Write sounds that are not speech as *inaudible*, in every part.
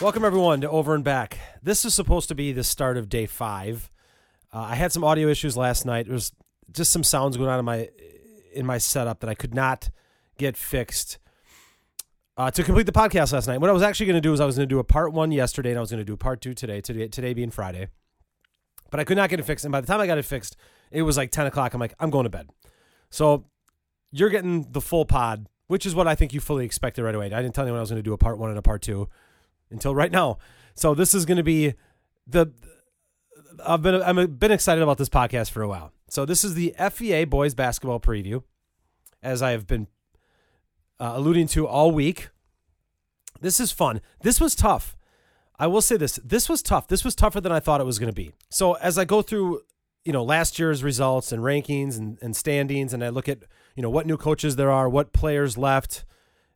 Welcome everyone to Over and Back. This is supposed to be the start of day five. Uh, I had some audio issues last night. There was just some sounds going on in my in my setup that I could not get fixed uh, to complete the podcast last night. What I was actually going to do is I was going to do a part one yesterday, and I was going to do a part two today. Today, today being Friday, but I could not get it fixed. And by the time I got it fixed, it was like ten o'clock. I'm like, I'm going to bed. So you're getting the full pod, which is what I think you fully expected right away. I didn't tell anyone I was going to do a part one and a part two until right now. So this is going to be the. I've been I've been excited about this podcast for a while. So this is the FVA boys basketball preview, as I have been uh, alluding to all week. This is fun. This was tough. I will say this. This was tough. This was tougher than I thought it was going to be. So as I go through, you know, last year's results and rankings and, and standings, and I look at, you know, what new coaches there are, what players left,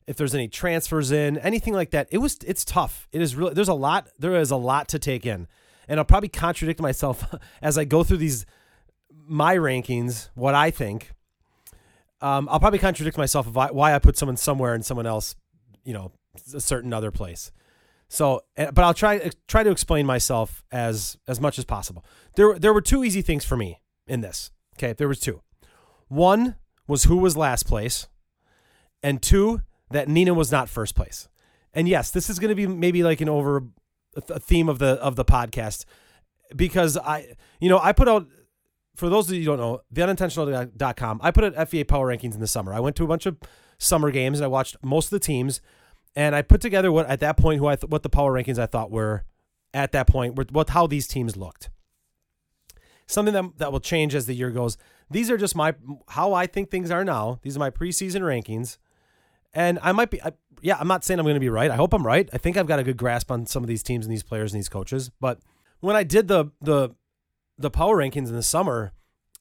if there's any transfers in, anything like that. It was it's tough. It is really there's a lot there is a lot to take in. And I'll probably contradict myself *laughs* as I go through these my rankings, what I think. Um, I'll probably contradict myself why I put someone somewhere and someone else, you know, a certain other place. So, eh, but I'll try try to explain myself as as much as possible. There there were two easy things for me in this. Okay, there was two. One was who was last place, and two that Neenah was not first place. And yes, this is going to be maybe like an over a theme of the of the podcast because I you know I put out for those of you who don't know the unintentional.com I put out FVA power rankings in the summer. I went to a bunch of summer games and I watched most of the teams and I put together what at that point who I th- what the power rankings I thought were at that point what how these teams looked. Something that that will change as the year goes. These are just my how I think things are now. These are my preseason rankings. And I might be, I, yeah, I'm not saying I'm going to be right. I hope I'm right. I think I've got a good grasp on some of these teams and these players and these coaches. But when I did the the the power rankings in the summer,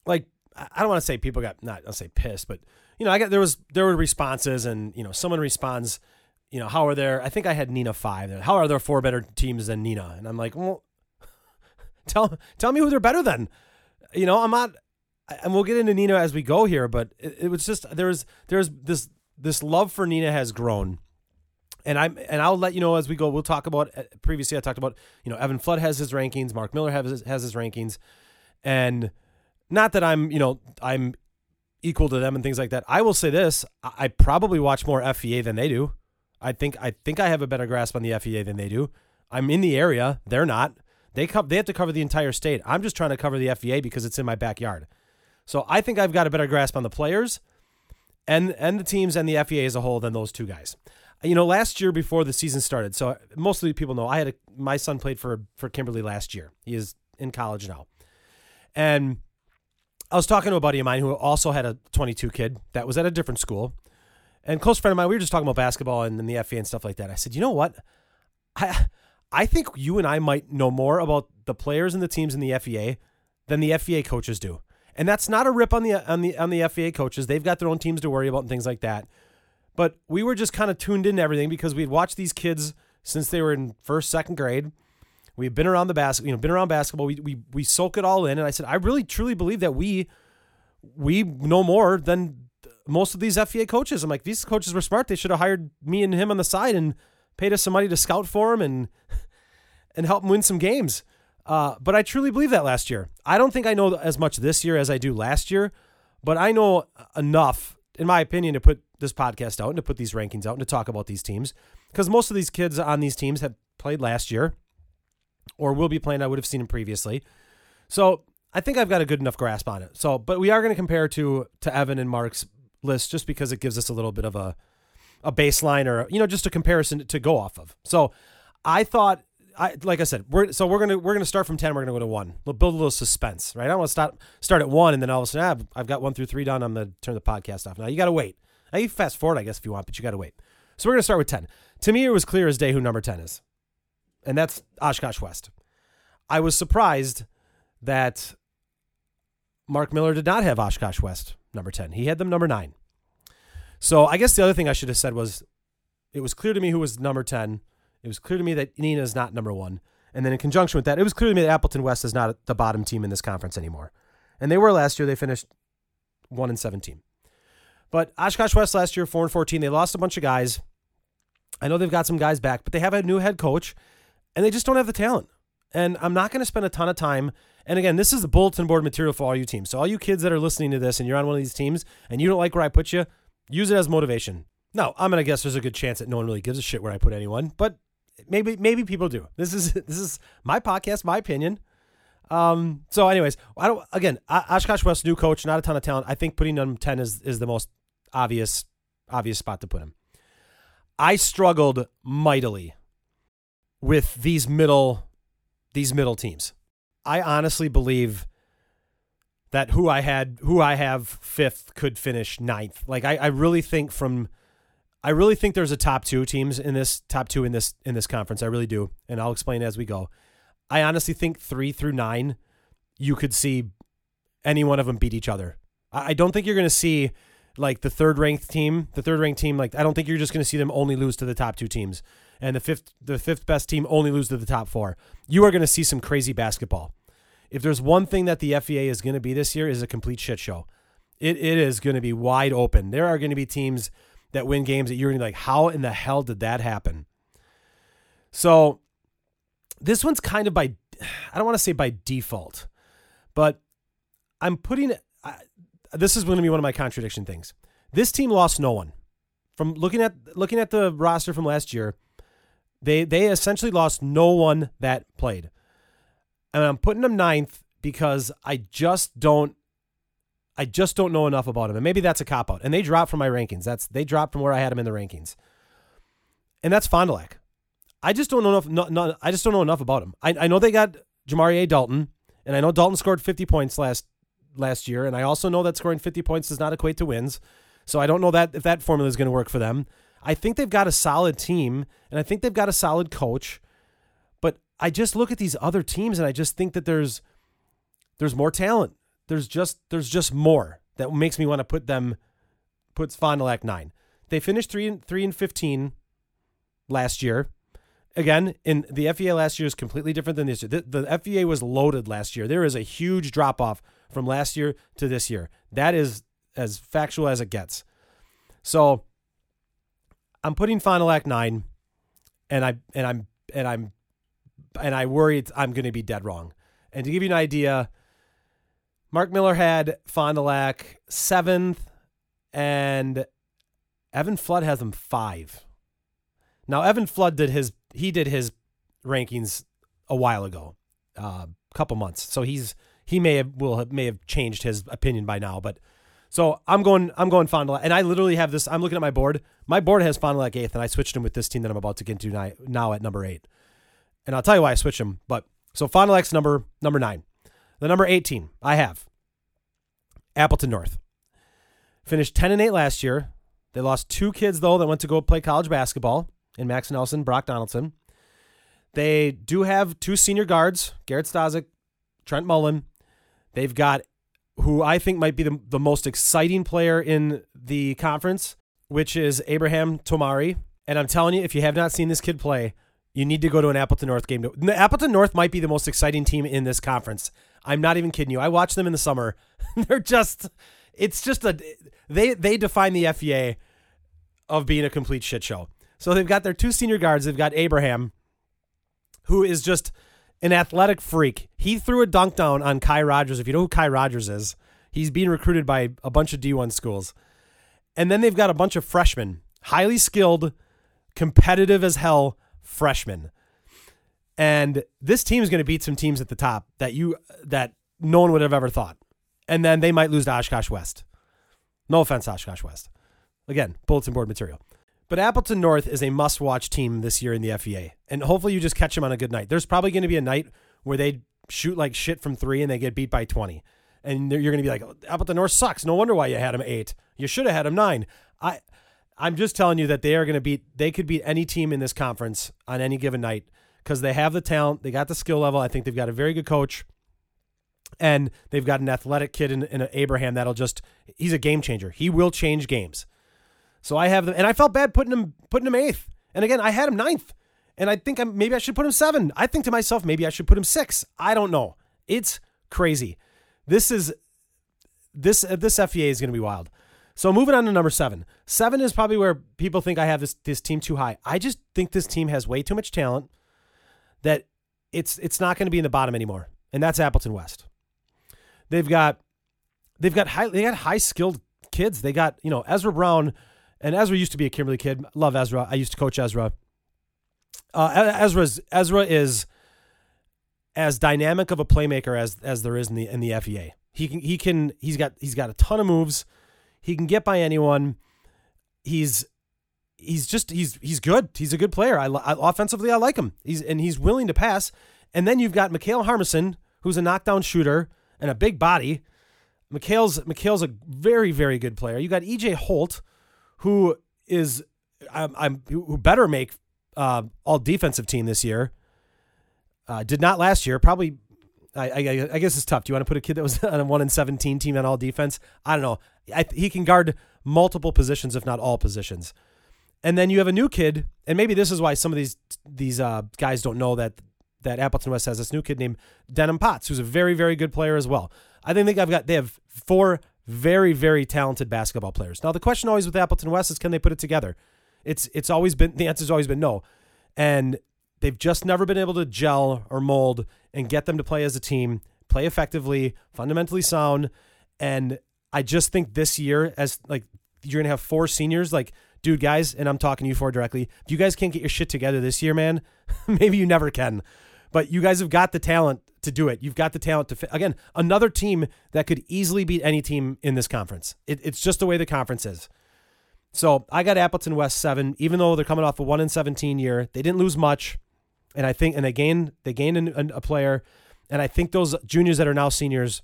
like I don't want to say people got not I'll say pissed, but you know, I got there was there were responses and you know someone responds, you know, how are there? I think I had Neenah five. How are there four better teams than Neenah? And I'm like, well, *laughs* tell tell me who they're better than. You know, I'm not, and we'll get into Neenah as we go here, but it, it was just there was there was this this love for Neenah has grown. And I'm and I'll let you know as we go. We'll talk about previously. I talked about you know Evan Flood has his rankings, Mark Miller has his, has his rankings, and not that I'm you know I'm equal to them and things like that. I will say this: I probably watch more FVA than they do. I think I think I have a better grasp on the FVA than they do. I'm in the area; they're not. They co- they have to cover the entire state. I'm just trying to cover the FVA because it's in my backyard. So I think I've got a better grasp on the players and and the teams and the FVA as a whole than those two guys. You know, last year before the season started, so mostly people know I had a, my son played for for Kimberly last year. He is in college now, and I was talking to a buddy of mine who also had a 22 kid that was at a different school, and close friend of mine. We were just talking about basketball and, and the FVA and stuff like that. I said, you know what, I I think you and I might know more about the players and the teams in the FVA than the FVA coaches do. And that's not a rip on the on the on the FVA coaches. They've got their own teams to worry about and things like that. But we were just kind of tuned into everything because we'd watched these kids since they were in first, second grade. We've been around the basket, you know, been around basketball. We, we we soak it all in. And I said, I really truly believe that we we know more than most of these FVA coaches. I'm like, these coaches were smart. They should have hired me and him on the side and paid us some money to scout for him and *laughs* and help him win some games. Uh, but I truly believe that last year. I don't think I know as much this year as I do last year, but I know enough, in my opinion, to put this podcast out and to put these rankings out and to talk about these teams. Because most of these kids on these teams have played last year or will be playing. I would have seen them previously. So I think I've got a good enough grasp on it. So, but we are going to compare to to Evan and Mark's list just because it gives us a little bit of a a baseline or you know just a comparison to go off of. So I thought I like I said, we're so we're gonna we're gonna start from ten. We're gonna go to one. We'll build a little suspense, right? I don't want to start start at one and then all of a sudden ah, I've got one through three done. I'm gonna turn the podcast off. Now you got to wait. Now you fast forward, I guess, if you want, but you got to wait. So we're gonna start with ten. To me, it was clear as day who number ten is, and that's Oshkosh West. I was surprised that Mark Miller did not have Oshkosh West number ten. He had them number nine. So I guess the other thing I should have said was, it was clear to me who was number ten it was clear to me that Neenah is not number one. And then in conjunction with that, it was clear to me that Appleton West is not the bottom team in this conference anymore. And they were last year. They finished one and seventeen. But Oshkosh West last year, four and fourteen. They lost a bunch of guys. I know they've got some guys back, but they have a new head coach. and they just don't have the talent. And I'm not going to spend a ton of time. And again, this is the bulletin board material for all you teams. So all you kids that are listening to this and you're on one of these teams and you don't like where I put you, use it as motivation. No, I'm going to guess there's a good chance that no one really gives a shit where I put anyone, but maybe maybe people do. This is *laughs* this is my podcast, my opinion. Um, so, anyways, I don't. Again, Oshkosh West new coach, not a ton of talent. I think putting them ten is is the most obvious obvious spot to put him. I struggled mightily with these middle these middle teams. I honestly believe that who I had who I have fifth could finish ninth. Like I, I really think from I really think there's a top two teams in this top two in this in this conference. I really do, and I'll explain as we go. I honestly think three through nine, you could see any one of them beat each other. I don't think you're going to see like the third ranked team, the third ranked team. Like I don't think you're just going to see them only lose to the top two teams, and the fifth the fifth best team only lose to the top four. You are going to see some crazy basketball. If there's one thing that the FVA is going to be this year is a complete shit show. It it is going to be wide open. There are going to be teams that win games that you're to be like, how in the hell did that happen? So this one's kind of by, I don't want to say by default, but I'm putting, I, this is going to be one of my contradiction things. This team lost no one. From looking at looking at the roster from last year, they they essentially lost no one that played. And I'm putting them ninth because I just don't I just don't know enough about him. And maybe that's a cop out. And they dropped from my rankings. That's they dropped from where I had him in the rankings. And that's Fond du Lac. I just don't know enough. No, no, I just don't know enough about him. I, I know they got Jamari A. Dalton, and I know Dalton scored 50 points last last year, and I also know that scoring 50 points does not equate to wins. So I don't know that if that formula is going to work for them. I think they've got a solid team, and I think they've got a solid coach. But I just look at these other teams, and I just think that there's there's more talent there's just there's just more that makes me want to put them puts du Lac nine. They finished three and three and fifteen last year. Again, in the FVA last year is completely different than this year. The, the FVA was loaded last year. There is a huge drop off from last year to this year. That is as factual as it gets. So I'm putting du Lac nine, and I and I'm and I'm and I worry I'm going to be dead wrong. And to give you an idea, Mark Miller had Fond du Lac seventh, and Evan Flood has them five. Now Evan Flood did his he did his rankings a while ago, a uh, couple months. So he's he may have will have, may have changed his opinion by now, but so I'm going I'm going Fond du Lac, and I literally have this. I'm looking at my board. My board has Fond du Lac eighth, and I switched him with this team that I'm about to get into now at number eight. And I'll tell you why I switched him. But so Fond du Lac's number number nine. The number 18 I have Appleton North. Finished 10 and 8 last year. They lost two kids, though, that went to go play college basketball in Max Nelson, Brock Donaldson. They do have two senior guards, Garrett Stazik, Trent Mullen. They've got who I think might be the, the most exciting player in the conference, which is Abraham Tomari. And I'm telling you, if you have not seen this kid play, you need to go to an Appleton North game. Appleton North might be the most exciting team in this conference. I'm not even kidding you. I watched them in the summer. *laughs* They're just it's just a they they define the FVA of being a complete shit show. So they've got their two senior guards. They've got Abraham, who is just an athletic freak. He threw a dunk down on Kai Rogers. If you know who Kai Rogers is, he's being recruited by a bunch of D1 schools. And then they've got a bunch of freshmen, highly skilled, competitive as hell freshmen. And this team is going to beat some teams at the top that you that no one would have ever thought. And then they might lose to Oshkosh West. No offense, Oshkosh West. Again, bulletin board material. But Appleton North is a must-watch team this year in the FVA. and hopefully you just catch them on a good night. There's probably going to be a night where they shoot like shit from three and they get beat by 20, and you're going to be like, Appleton North sucks. No wonder why you had them eight. You should have had them nine. I, I'm just telling you that they are going to beat. They could beat any team in this conference on any given night because they have the talent, they got the skill level. I think they've got a very good coach, and they've got an athletic kid in, in Abraham that'll just he's a game changer. He will change games. So I have them, and I felt bad putting him putting him eighth. And again, I had him ninth, and I think I'm, maybe I should put him seven. I think to myself maybe I should put him six. I don't know. It's crazy. This is this uh, this FVA is going to be wild. So moving on to number seven. Seven is probably where people think I have this this team too high. I just think this team has way too much talent. that it's it's not going to be in the bottom anymore, and that's Appleton West. They've got they've got high they got high skilled kids. They got you know Ezra Brown, and Ezra used to be a Kimberly kid. Love Ezra. I used to coach Ezra. Uh, Ezra's Ezra is as dynamic of a playmaker as as there is in the in the FVA. He can he can he's got he's got a ton of moves. He can get by anyone. He's he's just he's he's good. He's a good player. I, I offensively I like him. He's and he's willing to pass. And then you've got Mikhail Harmison, who's a knockdown shooter and a big body. Mikhail's Mikhail's a very very good player. You got EJ Holt, who is I'm, I'm who better make uh, all defensive team this year. Uh, did not last year. Probably, I, I, I, guess it's tough. Do you want to put a kid that was *laughs* on a one in seventeen team on all defense? I don't know. I, he can guard multiple positions, if not all positions. And then you have a new kid, and maybe this is why some of these these uh, guys don't know that that Appleton West has this new kid named Denim Potts, who's a very very good player as well. I think they have got they have four very very talented basketball players. Now the question always with Appleton West is can they put it together? It's it's always been the answer's always been no. And they've just never been able to gel or mold and get them to play as a team, play effectively, fundamentally sound. And I just think this year, as like you're gonna have four seniors, like dude, guys, and I'm talking to you four directly. If you guys can't get your shit together this year, man, *laughs* maybe you never can. But you guys have got the talent to do it. You've got the talent to fit. Again, another team that could easily beat any team in this conference. It, it's just the way the conference is. So I got Appleton West seven, even though they're coming off a one in seventeen year. They didn't lose much, and I think and they gained they gained a, player, and I think those juniors that are now seniors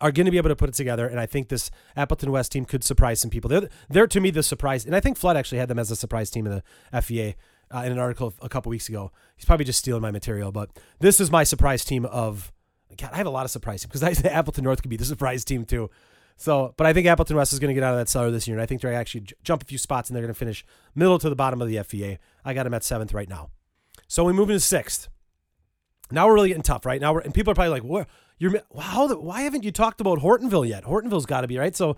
are going to be able to put it together. And I think this Appleton West team could surprise some people. They're they're to me the surprise, and I think Flood actually had them as a surprise team in the FVA. Uh, in an article a couple weeks ago, he's probably just stealing my material, but this is my surprise team of. God, I have a lot of surprise because I Appleton North could be the surprise team too. So, but I think Appleton West is going to get out of that cellar this year, and I think they're actually j- jump a few spots and they're going to finish middle to the bottom of the FVA. I got them at seventh right now. So we move into sixth. Now we're really getting tough, right? Now we're and people are probably like, "Where you're? How? The, why haven't you talked about Hortonville yet? Hortonville's got to be right." So,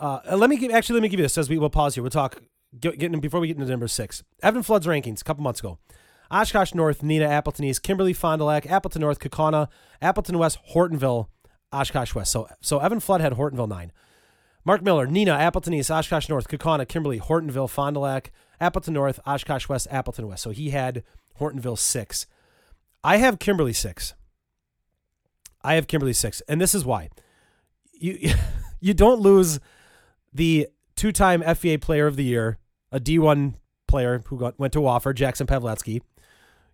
uh, let me give, actually let me give you this as we will pause here. We'll talk get, getting before we get into number six. Evan Flood's rankings a couple months ago. Oshkosh North, Neenah, Appleton East, Kimberly, Fond du Lac, Appleton North, Kaukauna, Appleton West, Hortonville, Oshkosh West. So so Evan Flood had Hortonville nine. Mark Miller, Neenah, Appleton East, Oshkosh North, Kaukauna, Kimberly, Hortonville, Fond du Lac, Appleton North, Oshkosh West, Appleton West. So he had Hortonville six. I have Kimberly six. I have Kimberly six, and this is why. You *laughs* you don't lose the two-time FVA Player of the Year, a D1 player who got, went to Wofford, Jackson Pavletich.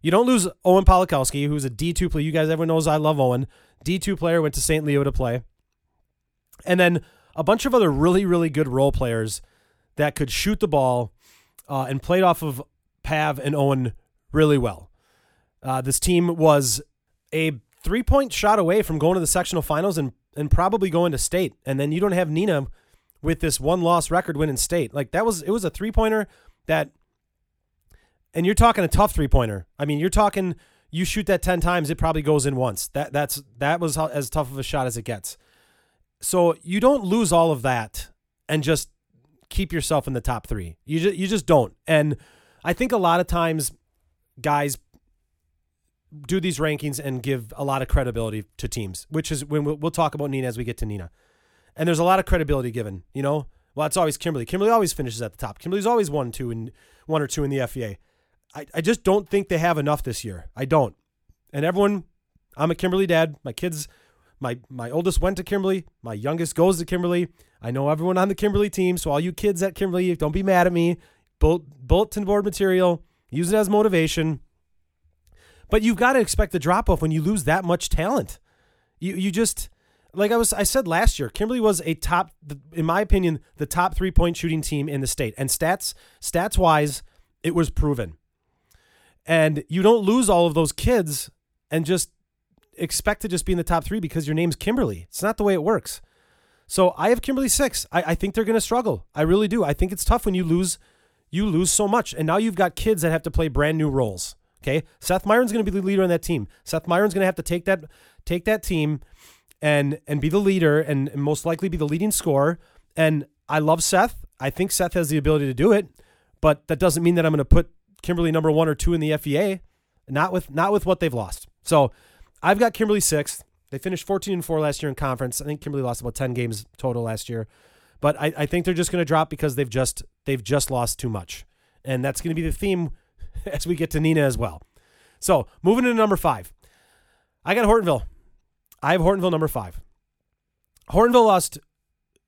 You don't lose Owen Polakowski, who's a D2 player. You guys, everyone knows I love Owen. D2 player went to St. Leo to play. And then a bunch of other really, really good role players that could shoot the ball uh, and played off of Pav and Owen really well. Uh, this team was a three point shot away from going to the sectional finals and, and probably going to state. And then you don't have Neenah with this one loss record winning state. Like that was, it was a three pointer that and you're talking a tough three pointer. I mean, you're talking you shoot that 10 times, it probably goes in once. That that's that was how, as tough of a shot as it gets. So you don't lose all of that and just keep yourself in the top 3. You just you just don't. And I think a lot of times guys do these rankings and give a lot of credibility to teams, which is when we'll, we'll talk about Neenah as we get to Neenah. And there's a lot of credibility given, you know? Well, it's always Kimberly. Kimberly always finishes at the top. Kimberly's always one, two, and one or two in the FVA. I, I just don't think they have enough this year. I don't. And everyone, I'm a Kimberly dad. My kids, my my oldest went to Kimberly. My youngest goes to Kimberly. I know everyone on the Kimberly team. So all you kids at Kimberly, don't be mad at me. bulletin board material. Use it as motivation. But you've got to expect the drop off when you lose that much talent. You you just like I was I said last year, Kimberly was a top in my opinion, the top 3-point shooting team in the state. And stats stats wise, it was proven. And you don't lose all of those kids and just expect to just be in the top three because your name's Kimberly. It's not the way it works. So I have Kimberly six. I, I think they're going to struggle. I really do. I think it's tough when you lose, you lose so much, and now you've got kids that have to play brand new roles. Okay, Seth Myron's going to be the leader on that team. Seth Myron's going to have to take that take that team and and be the leader and, and most likely be the leading scorer. And I love Seth. I think Seth has the ability to do it, but that doesn't mean that I'm going to put Kimberly number one or two in the FVA. Not with not with what they've lost. So I've got Kimberly sixth. They finished 14 and 4 last year in conference. I think Kimberly lost about 10 games total last year. But I, I think they're just going to drop because they've just they've just lost too much. And that's going to be the theme *laughs* as we get to Neenah as well. So moving to number five. I got Hortonville. I have Hortonville number five. Hortonville lost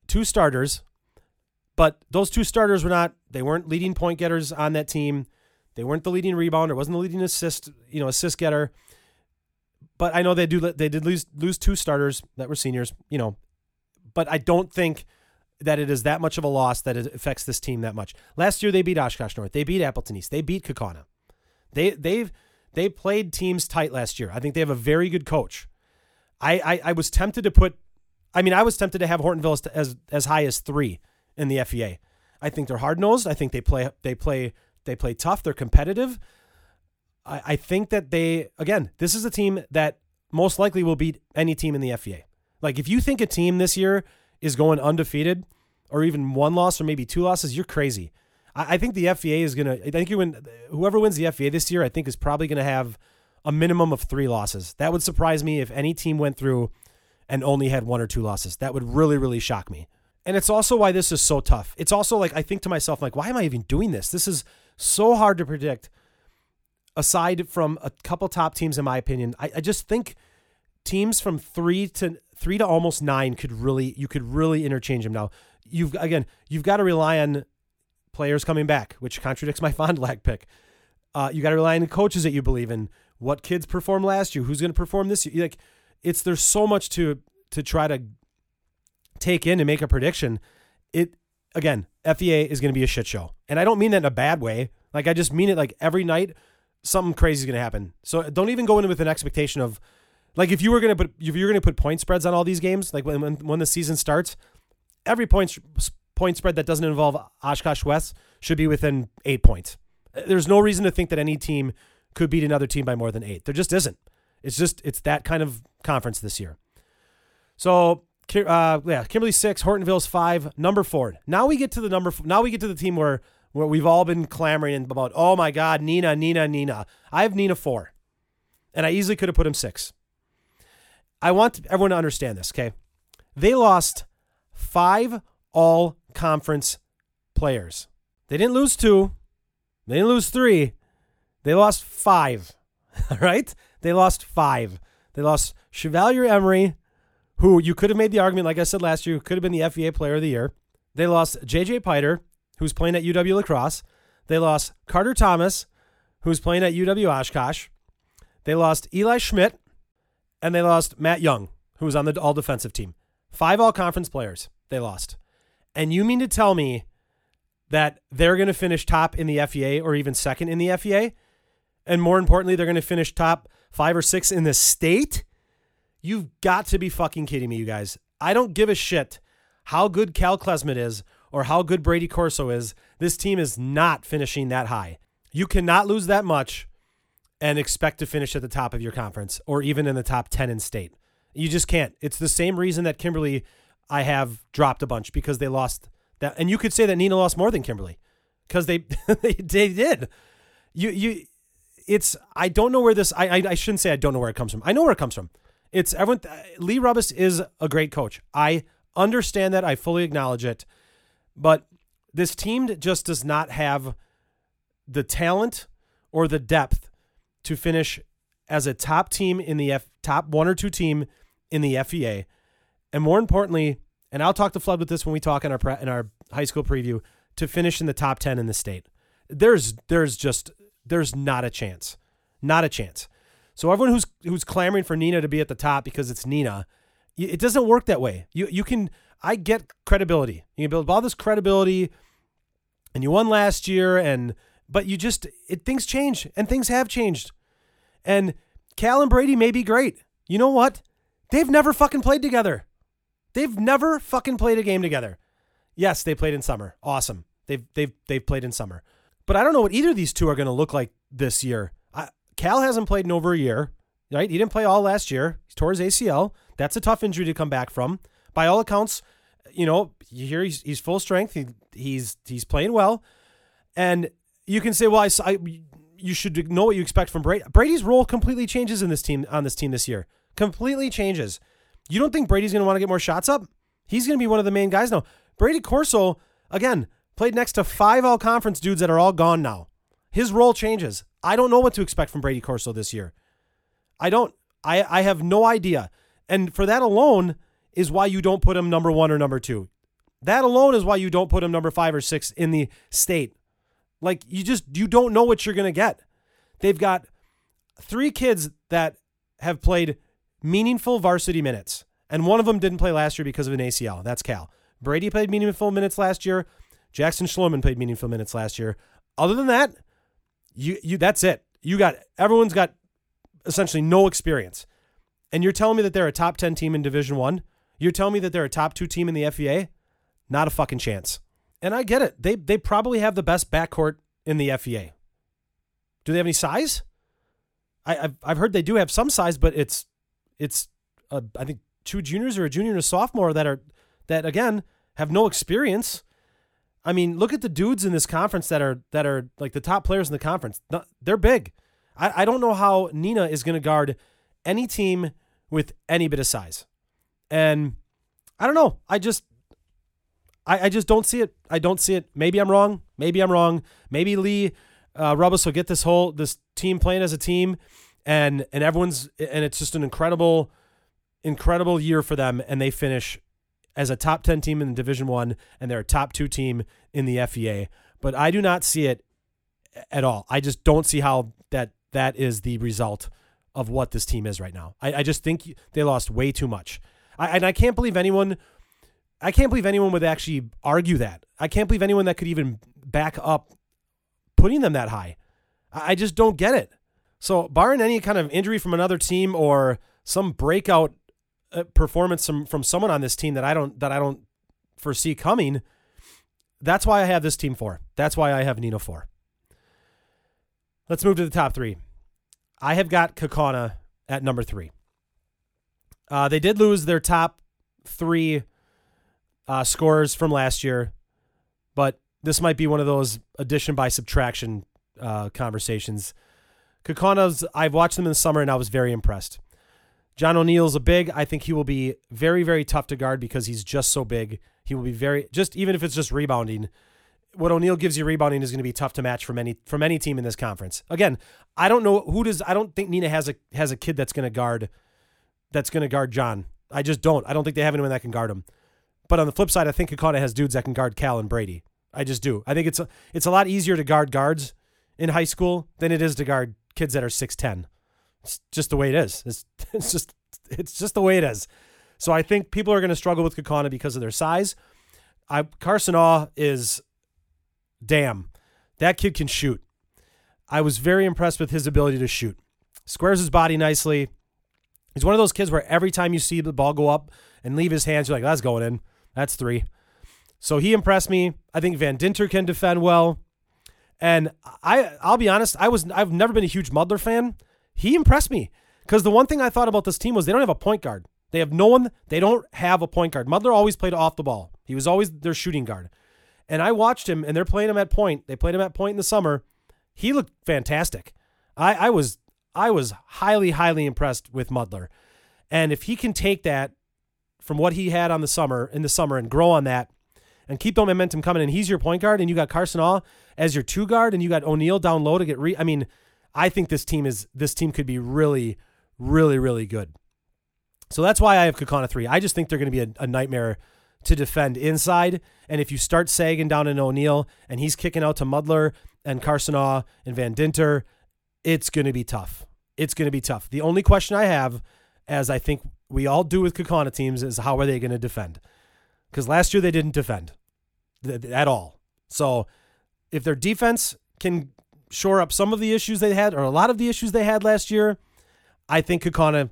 two starters, but those two starters were not, they weren't leading point getters on that team. They weren't the leading rebounder, wasn't the leading assist, you know, assist getter. But I know they do they did lose lose two starters that were seniors, you know. But I don't think that it is that much of a loss that it affects this team that much. Last year they beat Oshkosh North. They beat Appleton East. They beat Kaukauna. They they've they played teams tight last year. I think they have a very good coach. I I, I was tempted to put I mean, I was tempted to have Hortonville as, as as high as three in the FVA. I think they're hard nosed. I think they play they play they play tough. They're competitive. I, I think that they again, this is a team that most likely will beat any team in the FVA. Like if you think a team this year is going undefeated or even one loss or maybe two losses, you're crazy. I, I think the FVA is gonna. I think you win. Whoever wins the FVA this year, I think is probably gonna have a minimum of three losses. That would surprise me if any team went through and only had one or two losses. That would really, really shock me. And it's also why this is so tough. It's also like I think to myself, like, why am I even doing this? This is so hard to predict. Aside from a couple top teams, in my opinion, I, I just think teams from three to three to almost nine could really you could really interchange them now. You've again, you've got to rely on players coming back, which contradicts my *laughs* Fond du pick. Uh, you got to rely on the coaches that you believe in. What kids performed last year? Who's going to perform this year? Like it's there's so much to to try to take in and make a prediction. It again, FVA is going to be a shit show, and I don't mean that in a bad way. Like I just mean it like every night something crazy is going to happen. So don't even go in with an expectation of like if you were going to put if you're going to put point spreads on all these games, like when when, the season starts, every point point spread that doesn't involve Oshkosh West should be within eight points. There's no reason to think that any team could beat another team by more than eight. There just isn't. It's just it's that kind of conference this year. So uh, yeah, Kimberly six, Hortonville's five, number four. Now we get to the number. Now we get to the team where where we've all been clamoring about. Oh my God, Neenah, Neenah, Neenah. I have Neenah four, and I easily could have put him six. I want everyone to understand this. Okay, they lost five all conference players. They didn't lose two. They didn't lose three. They lost five. *laughs* All right? They lost five. They lost Chevalier Emery, who you could have made the argument, like I said last year, could have been the FVA player of the year. They lost JJ Piter, who's playing at UW La Crosse. They lost Carter Thomas, who's playing at UW Oshkosh. They lost Eli Schmidt, and they lost Matt Young, who was on the all defensive team. Five all conference players they lost. And you mean to tell me that they're going to finish top in the FVA or even second in the FVA? And more importantly, they're going to finish top five or six in the state? You've got to be fucking kidding me, you guys. I don't give a shit how good Cal Klesmit is or how good Brady Corso is. This team is not finishing that high. You cannot lose that much and expect to finish at the top of your conference or even in the top 10 in state. You just can't. It's the same reason that Kimberly I have dropped a bunch because they lost that. And you could say that Neenah lost more than Kimberly because they, *laughs* they they did. You you, it's I don't know where this. I, I I shouldn't say I don't know where it comes from. I know where it comes from. It's everyone. Lee Rubis is a great coach. I understand that. I fully acknowledge it. But this team just does not have the talent or the depth to finish as a top team in the F, top one or two team in the FVA and more importantly, and I'll talk to Flood with this when we talk in our pre- in our high school preview to finish in the top 10 in the state. There's there's just there's not a chance. Not a chance. So everyone who's who's clamoring for Neenah to be at the top because it's Neenah, it doesn't work that way. You you can I get credibility. You build all this credibility and you won last year and but you just it things change and things have changed. And Cal and Brady may be great. You know what? They've never fucking played together. They've never fucking played a game together. Yes, they played in summer. Awesome. They've they've they've played in summer. But I don't know what either of these two are going to look like this year. I, Cal hasn't played in over a year, right? He didn't play all last year. He tore his ACL. That's a tough injury to come back from. By all accounts, you know, you hear he's, he's full strength. He, he's he's playing well, and you can say, well, I, I you should know what you expect from Brady. Brady's role completely changes in this team on this team this year. Completely changes. You don't think Brady's going to want to get more shots up? He's going to be one of the main guys now. Brady Corso again played next to five all conference dudes that are all gone now. His role changes. I don't know what to expect from Brady Corso this year. I don't. I I have no idea. And for that alone is why you don't put him number 1 or number 2. That alone is why you don't put him number 5 or 6 in the state. Like you just you don't know what you're to get. They've got three kids that have played meaningful varsity minutes. And one of them didn't play last year because of an ACL. That's Cal. Brady played meaningful minutes last year. Jackson Schloman played meaningful minutes last year. Other than that, you you that's it. You got everyone's got essentially no experience. And you're telling me that they're a top 10 team in Division 1? You're telling me that they're a top 2 team in the FVA? Not a fucking chance. And I get it. They they probably have the best backcourt in the FVA. Do they have any size? I, have I've heard they do have some size, but it's it's uh, I think two juniors or a junior and a sophomore that are that again have no experience. I mean, look at the dudes in this conference that are that are like the top players in the conference. They're big. I, I don't know how Neenah is going to guard any team with any bit of size, and I don't know. I just I, I just don't see it. I don't see it. Maybe I'm wrong. Maybe I'm wrong. Maybe Lee uh, Rubus will get this whole this team playing as a team, and and everyone's and it's just an incredible, incredible year for them, and they finish as a top ten team in Division One, and they're a top two team in the FVA. But I do not see it at all. I just don't see how that that is the result of what this team is right now. I, I just think they lost way too much. I, and I can't believe anyone I can't believe anyone would actually argue that. I can't believe anyone that could even back up putting them that high. I just don't get it. So, barring any kind of injury from another team or some breakout uh, performance from, from someone on this team that I don't that I don't foresee coming, that's why I have this team four. That's why I have Neenah four. Let's move to the top three. I have got Kaukauna at number three. Uh, they did lose their top three uh, scores from last year, but this might be one of those addition by subtraction uh, conversations. Kaukauna's, I've watched them in the summer and I was very impressed. John O'Neill's a big. I think he will be very, very tough to guard because he's just so big. He will be very just even if it's just rebounding. What O'Neill gives you rebounding is going to be tough to match from any from any team in this conference. Again, I don't know who does. I don't think Neenah has a has a kid that's going to guard that's going to guard John. I just don't. I don't think they have anyone that can guard him. But on the flip side, I think Kaukauna has dudes that can guard Cal and Brady. I just do. I think it's a, it's a lot easier to guard guards in high school than it is to guard kids that are 6'10. It's just the way it is. It's, *laughs* it's just it's just the way it is. So I think people are going to struggle with Kaukauna because of their size. I Carson Awe is damn. That kid can shoot. I was very impressed with his ability to shoot. Squares his body nicely. He's one of those kids where every time you see the ball go up and leave his hands, you're like, that's going in. That's three. So he impressed me. I think Van Dinter can defend well. And I I'll be honest, I was I've never been a huge Mudler fan. He impressed me. Because the one thing I thought about this team was they don't have a point guard. They have no one, they don't have a point guard. Mudler always played off the ball. He was always their shooting guard. And I watched him and they're playing him at point. They played him at point in the summer. He looked fantastic. I, I was I was highly, highly impressed with Mudler. And if he can take that from what he had on the summer in the summer and grow on that and keep the momentum coming. And he's your point guard, and you got Carson Awe as your two guard, and you got O'Neill down low to get re. I mean, I think this team is this team could be really, really, really good. So that's why I have Kaukauna three. I just think they're going to be a, a nightmare to defend inside. And if you start sagging down in O'Neill and he's kicking out to Mudler and Carson Awe and Van Dinter, it's going to be tough. It's going to be tough. The only question I have, as I think we all do with Kaukauna teams is how are they going to defend? Because last year they didn't defend at all. So if their defense can shore up some of the issues they had or a lot of the issues they had last year, I think Kaukauna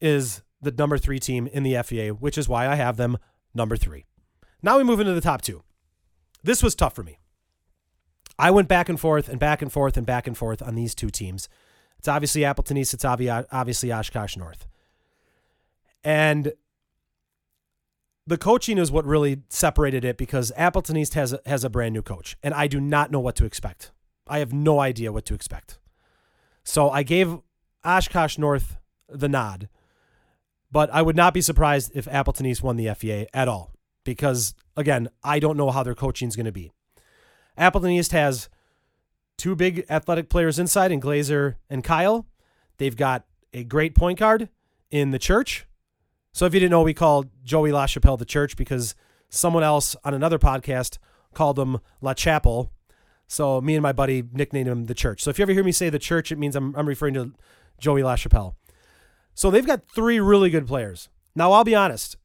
is the number three team in the FVA, which is why I have them number three. Now we move into the top two. This was tough for me. I went back and forth and back and forth and back and forth on these two teams. It's obviously Appleton East. It's obviously Oshkosh North. And the coaching is what really separated it because Appleton East has a, has a brand new coach, and I do not know what to expect. I have no idea what to expect. So I gave Oshkosh North the nod, but I would not be surprised if Appleton East won the FVA at all because, again, I don't know how their coaching is going to be. Appleton East has two big athletic players inside in Glazer and Kyle. They've got a great point guard in the church. So if you didn't know, we called Joey LaChapelle the church because someone else on another podcast called him La Chapel. So me and my buddy nicknamed him the church. So if you ever hear me say the church, it means I'm, I'm referring to Joey LaChapelle. So they've got three really good players. Now I'll be honest,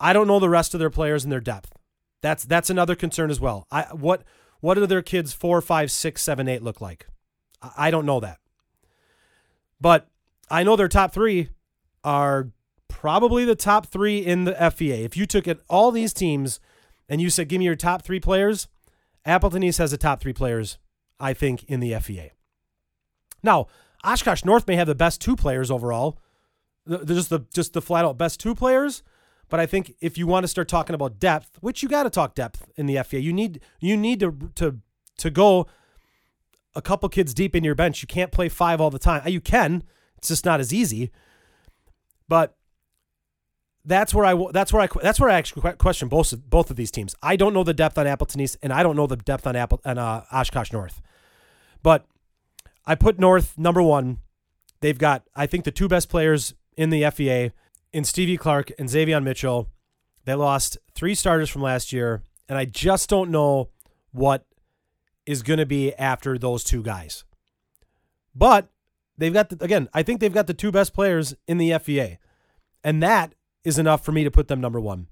I don't know the rest of their players and their depth. That's that's another concern as well. I what what do their kids four, five, six, seven, eight look like? I don't know that. But I know their top three are probably the top three in the FVA. If you took it all these teams and you said, give me your top three players, Appleton East has the top three players, I think, in the FVA. Now, Oshkosh North may have the best two players overall. Just the just the flat out best two players. But I think if you want to start talking about depth, which you got to talk depth in the FVA, you need you need to to to go a couple kids deep in your bench. You can't play five all the time. You can. It's just not as easy. But that's where I that's where I that's where I actually question both of, both of these teams. I don't know the depth on Appleton East, and I don't know the depth on Apple and uh, Oshkosh North. But I put North number one. They've got I think the two best players in the FVA in Stevie Clark and Xavier Mitchell. They lost three starters from last year, and I just don't know what is going to be after those two guys. But they've got the, again, I think they've got the two best players in the FVA, and that is enough for me to put them number one.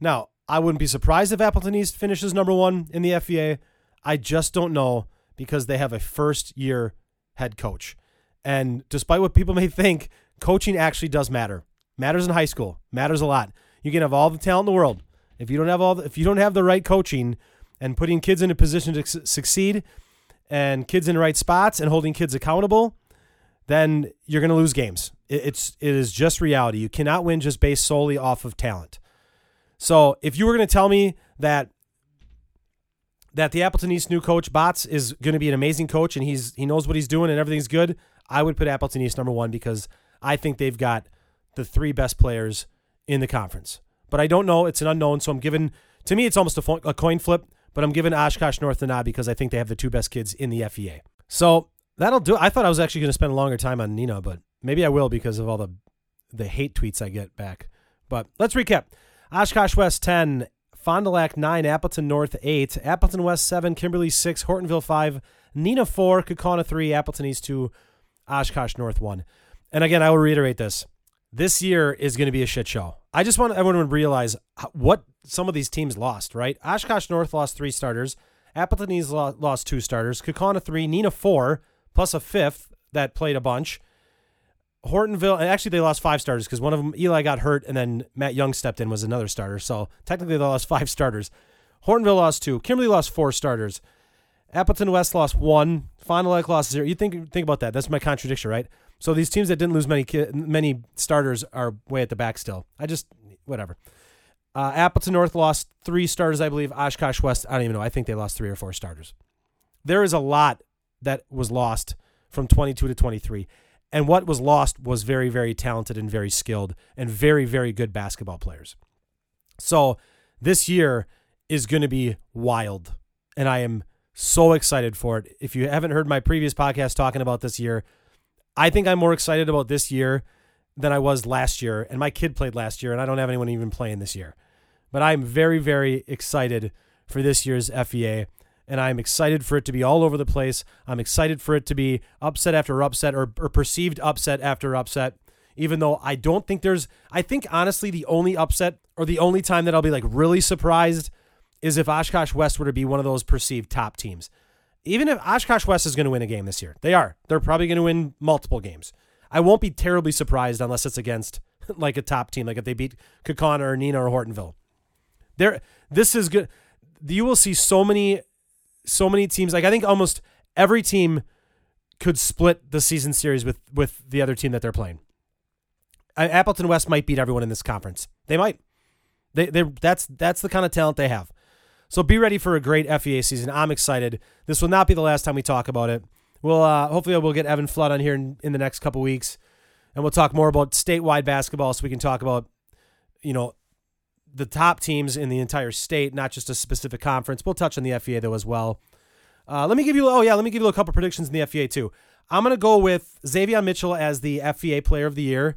Now, I wouldn't be surprised if Appleton East finishes number one in the FVA. I just don't know because they have a first year head coach. And despite what people may *laughs* think, coaching actually does matter. Matters in high school. Matters a lot. You can have all the talent in the world. If you don't have all the, if you don't have the right coaching and putting kids in a position to su- succeed and kids in the right spots and holding kids accountable, then you're going to lose games. It's it is just reality. You cannot win just based solely off of talent. So if you were going to tell me that that the Appleton East new coach Bots is going to be an amazing coach and he's he knows what he's doing and everything's good, I would put Appleton East number one because I think they've got the three best players in the conference. But I don't know; it's an unknown. So I'm giving to me it's almost a, a coin flip. But I'm giving Oshkosh North the nod because I think they have the two best kids in the FVA. So that'll do. I thought I was actually going to spend a longer time on Neenah, but maybe I will because of all the the hate tweets I get back. But let's recap: Oshkosh West ten, Fond du Lac nine, Appleton North eight, Appleton West seven, Kimberly six, Hortonville five, Neenah four, Kaukauna three, Appleton East two, Oshkosh North one. And again, I will reiterate this: this year is going to be a shit show. I just want everyone to realize what some of these teams lost. Right? Oshkosh North lost three starters. Appleton East lost two starters. Kaukauna three, Neenah four, plus a fifth that played a bunch. Hortonville, actually they lost five starters because one of them, Eli, got hurt, and then Matt Young stepped in was another starter. So technically they lost *laughs* five starters. Hortonville lost two. Kimberly lost four starters. Appleton West lost one. Fond du Lac lost zero. You think think about that. That's my contradiction, right? So these teams that didn't lose many many starters are way at the back still. I just whatever. Uh, Appleton North lost three starters, I believe. Oshkosh West, I don't even know. I think they lost three or four starters. There is a lot that was lost from 22 to 23. And what was lost was very, very talented and very skilled and very, very good basketball players. So this year is going to be wild. And I am so excited for it. If you haven't heard my previous podcast talking about this year, I think I'm more excited about this year than I was last year. And my kid played last year, and I don't have anyone even playing this year. But I'm very, very excited for this year's FVA and I'm excited for it to be all over the place. I'm excited for it to be upset after upset or, or perceived upset after upset. Even though I don't think there's, I think honestly, the only upset or the only time that I'll be like really surprised is if Oshkosh West were to be one of those perceived top teams. Even if Oshkosh West is going to win a game this year, they are. They're probably going to win multiple games. I won't be terribly surprised unless it's against *laughs* like a top team, like if they beat Kaukauna or Neenah or Hortonville. There, this is good. You will see so many so many teams. Like I think almost every team could split the season series with with the other team that they're playing. Appleton West might beat everyone in this conference. They might. They they that's that's the kind of talent they have. So be ready for a great FVA season. I'm excited. This will not be the last time we talk about it. We'll uh, hopefully we'll get Evan Flood on here in, in the next couple weeks, and we'll talk more about statewide basketball, so we can talk about you know the top teams in the entire state, not just a specific conference. We'll touch on the FVA though as well. Uh, let me give you oh yeah, let me give you a couple predictions in the FVA too. I'm gonna go with Xavier Mitchell as the FVA Player of the Year,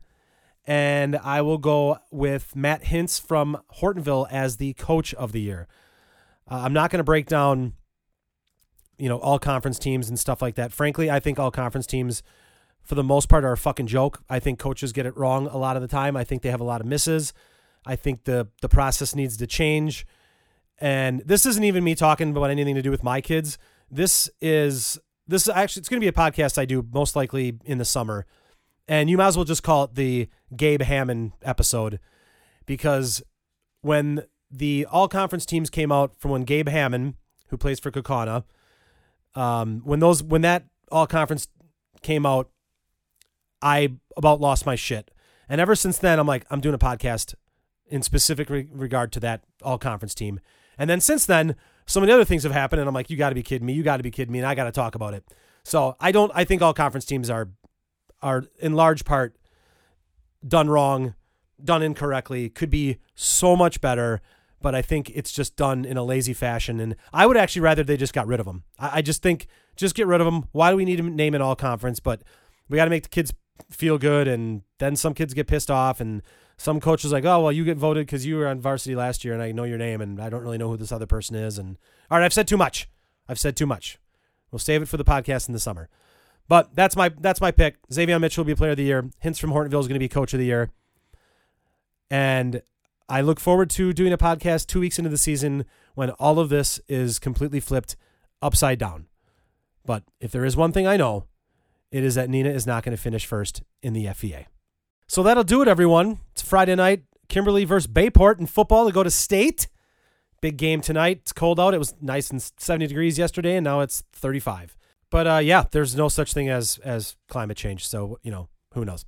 and I will go with Matt Hintz from Hortonville as the Coach of the Year. Uh, I'm not gonna break down, you know, all conference teams and stuff like that. Frankly, I think all conference teams, for the most part, are a fucking joke. I think coaches get it wrong a lot of the time. I think they have a lot of misses. I think the the process needs to change. And this isn't even me talking about anything to do with my kids. This is this is actually it's going to be a podcast I do most likely in the summer, and you might as well just call it the Gabe Hammond episode, because when the all conference teams came out from when Gabe Hammond, who plays for Kaukauna, um, when those when that all conference came out, I about lost my shit, and ever since then I'm like I'm doing a podcast in specific re- regard to that all conference team, and then since then so many other things have happened, and I'm like, you got to be kidding me. You got to be kidding me, and I got to talk about it. So I don't. I think all conference teams are are in large part done wrong, done incorrectly. Could be so much better, but I think it's just done in a lazy fashion. And I would actually rather they just got rid of them. I, I just think just get rid of them. Why do we need to name it all conference? But we got to make the kids feel good, and then some kids get pissed off, and some coach was like, "Oh, well, you get voted because you were on varsity last year, and I know your name, and I don't really know who this other person is." And all right, I've said too much. I've said too much. We'll save it for the podcast in the summer. But that's my that's my pick. Xavier Mitchell will be Player of the Year. Hintz from Hortonville is going to be Coach of the Year. And I look forward to doing a podcast two weeks into the season when all of this is completely flipped upside down. But if there is one thing I know, it is that Neenah is not going to finish first in the FVA. So that'll do it, everyone. It's Friday night. Kimberly versus Bayport in football to go to state. Big game tonight. It's cold out. It was nice and 70 degrees yesterday, and now it's 35. But uh, yeah, there's no such thing as as climate change. So you know, who knows?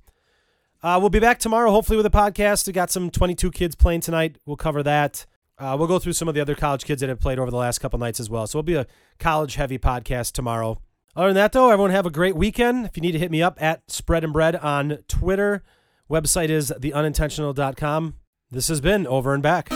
Uh, we'll be back tomorrow, hopefully, with a podcast. We got some 22 kids playing tonight. We'll cover that. Uh, we'll go through some of the other college kids that have played over the last couple nights as well. So it'll be a college heavy podcast tomorrow. Other than that, though, everyone have a great weekend. If you need to hit me up at Spread and Bread on Twitter, Website is theunintentional.com. This has been Over and Back.